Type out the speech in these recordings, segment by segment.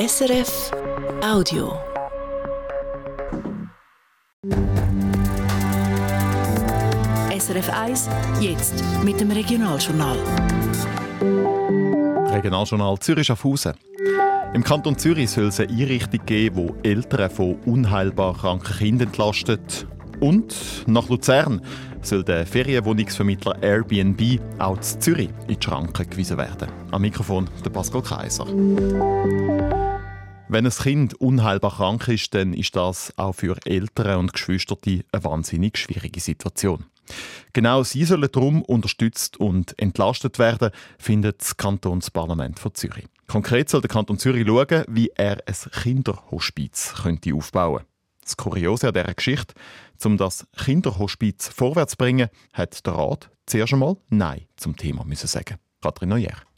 SRF Audio. SRF 1, jetzt mit dem Regionaljournal. Regionaljournal Zürich-Schaffhausen. Im Kanton Zürich soll es eine Einrichtung geben, wo Eltern von unheilbar kranken Kindern entlastet. Und nach Luzern soll der Ferienwohnungsvermittler Airbnb auch in Zürich in die Schranken gewiesen werden. Am Mikrofon der Pascal Kaiser. Wenn ein Kind unheilbar krank ist, dann ist das auch für Eltern und Geschwister eine wahnsinnig schwierige Situation. Genau sie sollen darum unterstützt und entlastet werden, findet das Kantonsparlament von Zürich. Konkret soll der Kanton Zürich schauen, wie er ein Kinderhospiz könnte aufbauen. Das Kuriose an dieser Geschichte, um das Kinderhospiz vorwärts zu bringen, hat der Rat zuerst einmal Nein zum Thema müssen sagen. Katrin Neuer.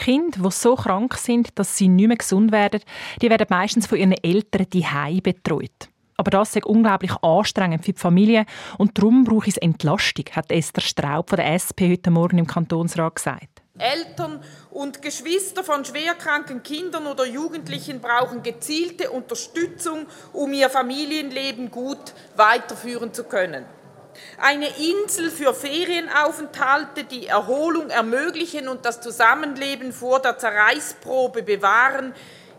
Kinder, die so krank sind, dass sie nicht mehr gesund werden, die werden meistens von ihren Eltern die betreut. Aber das ist unglaublich anstrengend für die Familie und darum brauche ich Entlastung, hat Esther Straub von der SP heute Morgen im Kantonsrat gesagt. Eltern und Geschwister von schwerkranken Kindern oder Jugendlichen brauchen gezielte Unterstützung, um ihr Familienleben gut weiterführen zu können. Eine Insel für Ferienaufenthalte, die Erholung ermöglichen und das Zusammenleben vor der Zerreißprobe bewahren,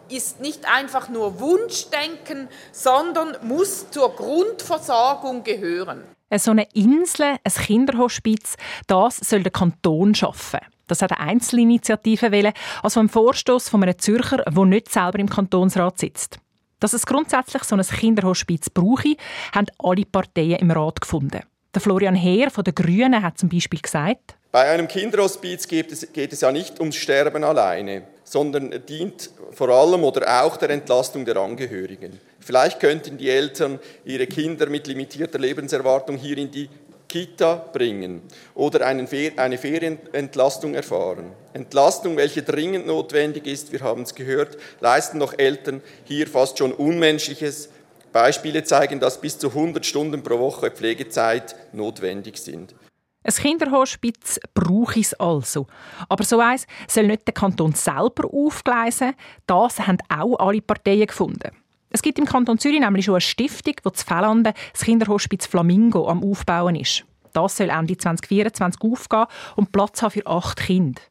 ist nicht einfach nur Wunschdenken, sondern muss zur Grundversorgung gehören. So eine Insel, ein Kinderhospiz, das soll der Kanton schaffen. Das hat eine Einzelinitiative wollen, also ein Vorstoß von einem Zürcher, der nicht selber im Kantonsrat sitzt. Dass es grundsätzlich so ein Kinderhospiz brauche, haben alle Parteien im Rat gefunden. Der Florian Heer von den Grünen hat zum Beispiel gesagt, bei einem Kinderhospiz geht es, geht es ja nicht ums Sterben alleine, sondern dient vor allem oder auch der Entlastung der Angehörigen. Vielleicht könnten die Eltern ihre Kinder mit limitierter Lebenserwartung hier in die Kita bringen oder eine Ferienentlastung erfahren. Entlastung, welche dringend notwendig ist, wir haben es gehört, leisten noch Eltern hier fast schon Unmenschliches. Beispiele zeigen, dass bis zu 100 Stunden pro Woche Pflegezeit notwendig sind. Ein Kinderhospiz brauche es also. Aber so eins soll nicht der Kanton selber aufgleisen. Das haben auch alle Parteien gefunden. Es gibt im Kanton Zürich nämlich schon eine Stiftung, die zu Fellanden das Kinderhospiz Flamingo am Aufbauen ist. Das soll Ende 2024 aufgehen und Platz haben für acht Kinder.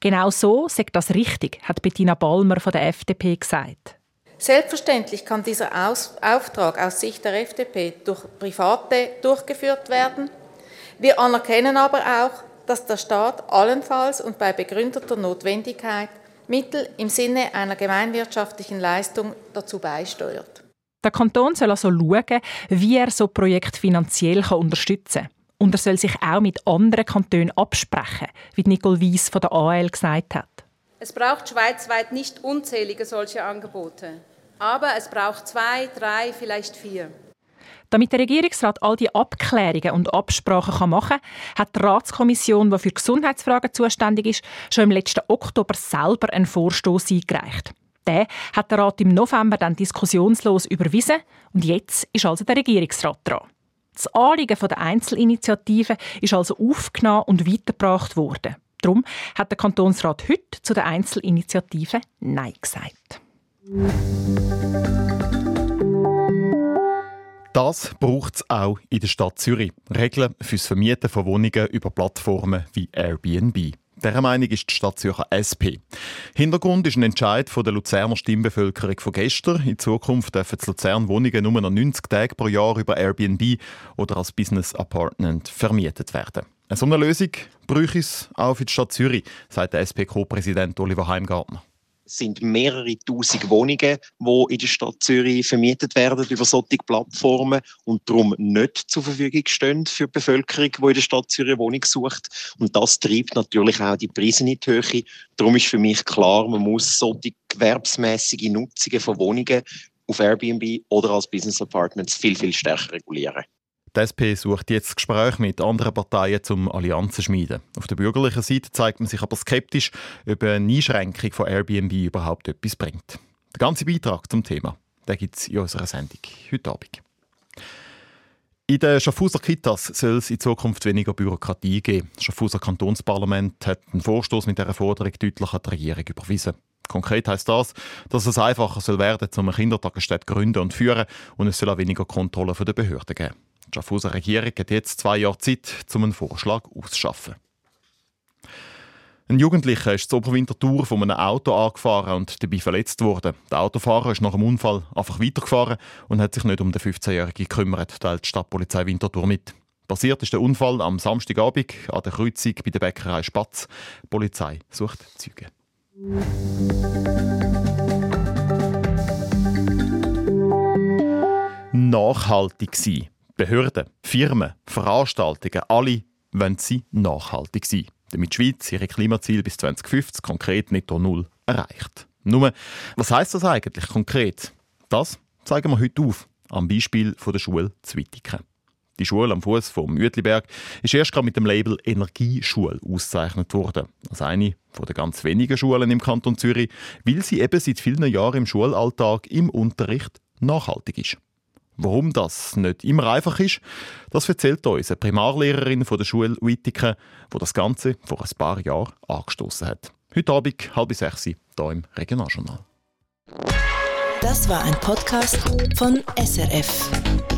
Genau so sagt das richtig, hat Bettina Balmer von der FDP gesagt. Selbstverständlich kann dieser Auftrag aus Sicht der FDP durch Private durchgeführt werden. Wir anerkennen aber auch, dass der Staat allenfalls und bei begründeter Notwendigkeit Mittel im Sinne einer gemeinwirtschaftlichen Leistung dazu beisteuert. Der Kanton soll also schauen, wie er so Projekt finanziell unterstützen kann. Und er soll sich auch mit anderen Kantonen absprechen, wie Nicole Weiss von der AL gesagt hat. Es braucht schweizweit nicht unzählige solche Angebote, aber es braucht zwei, drei, vielleicht vier. Damit der Regierungsrat all die Abklärungen und Absprachen machen kann, hat die Ratskommission, die für Gesundheitsfragen zuständig ist, schon im letzten Oktober selber einen Vorstoß eingereicht. Der hat der Rat im November dann diskussionslos überwiesen und jetzt ist also der Regierungsrat dran. Das Anliegen der Einzelinitiative ist also aufgenommen und weitergebracht worden. Darum hat der Kantonsrat heute zu der Einzelinitiative Nein gesagt. Das braucht es auch in der Stadt Zürich. Regeln fürs Vermieten von Wohnungen über Plattformen wie Airbnb. Dieser Meinung ist die Stadt Zürcher SP. Hintergrund ist ein Entscheid von der Luzerner Stimmbevölkerung von gestern. In Zukunft dürfen in Luzern Wohnungen nur noch 90 Tage pro Jahr über Airbnb oder als Business Apartment vermietet werden. Eine solche Lösung bräuchte es auch für die Stadt Zürich, sagt der SP-Co-Präsident Oliver Heimgartner sind mehrere tausend Wohnungen, die in der Stadt Zürich vermietet werden über solche Plattformen und darum nicht zur Verfügung stehen für die Bevölkerung, die in der Stadt Zürich eine Wohnung sucht. Und das treibt natürlich auch die Preise in die Höhe. Darum ist für mich klar, man muss solche gewerbsmäßige Nutzungen von Wohnungen auf Airbnb oder als Business Apartments viel, viel stärker regulieren. Die SP sucht jetzt Gespräche mit anderen Parteien zum Allianzen zu schmieden. Auf der bürgerlichen Seite zeigt man sich aber skeptisch, ob eine Einschränkung von Airbnb überhaupt etwas bringt. Der ganze Beitrag zum Thema gibt es in unserer Sendung heute Abend. In den Schaffhauser Kitas soll es in Zukunft weniger Bürokratie geben. Das Schaffhauser Kantonsparlament hat einen Vorstoß mit dieser Forderung deutlich an die Regierung überwiesen. Konkret heißt das, dass es einfacher soll werden soll, um eine Kindertagesstätte gründen und führen und es soll auch weniger Kontrolle von den Behörden geben. Die Schaffhauser Regierung hat jetzt zwei Jahre Zeit, um einen Vorschlag auszuschaffen. Ein Jugendlicher ist zur Oberwintertour von einem Auto angefahren und dabei verletzt worden. Der Autofahrer ist nach dem Unfall einfach weitergefahren und hat sich nicht um den 15-Jährigen gekümmert, teilt die Stadtpolizei Winterthur mit. Passiert ist der Unfall am Samstagabend an der Kreuzung bei der Bäckerei Spatz. Die Polizei sucht Züge. Nachhaltig sein. Behörden, Firmen, Veranstaltungen, alle wollen sie nachhaltig sein damit die Schweiz ihre Klimaziele bis 2050 konkret netto null erreicht. Nur, was heißt das eigentlich konkret? Das zeigen wir heute auf, am Beispiel von der Schule Zwittiken. Die Schule am Fuß vom Uetliberg ist erst gerade mit dem Label Energieschule ausgezeichnet worden. Als eine von den ganz wenigen Schulen im Kanton Zürich, weil sie eben seit vielen Jahren im Schulalltag im Unterricht nachhaltig ist. Warum das nicht immer einfach ist, das erzählt uns eine Primarlehrerin von der Schule Uitiken, die das Ganze vor ein paar Jahren angestoßen hat. Heute Abend, halb sechs, hier im Regionaljournal. Das war ein Podcast von SRF.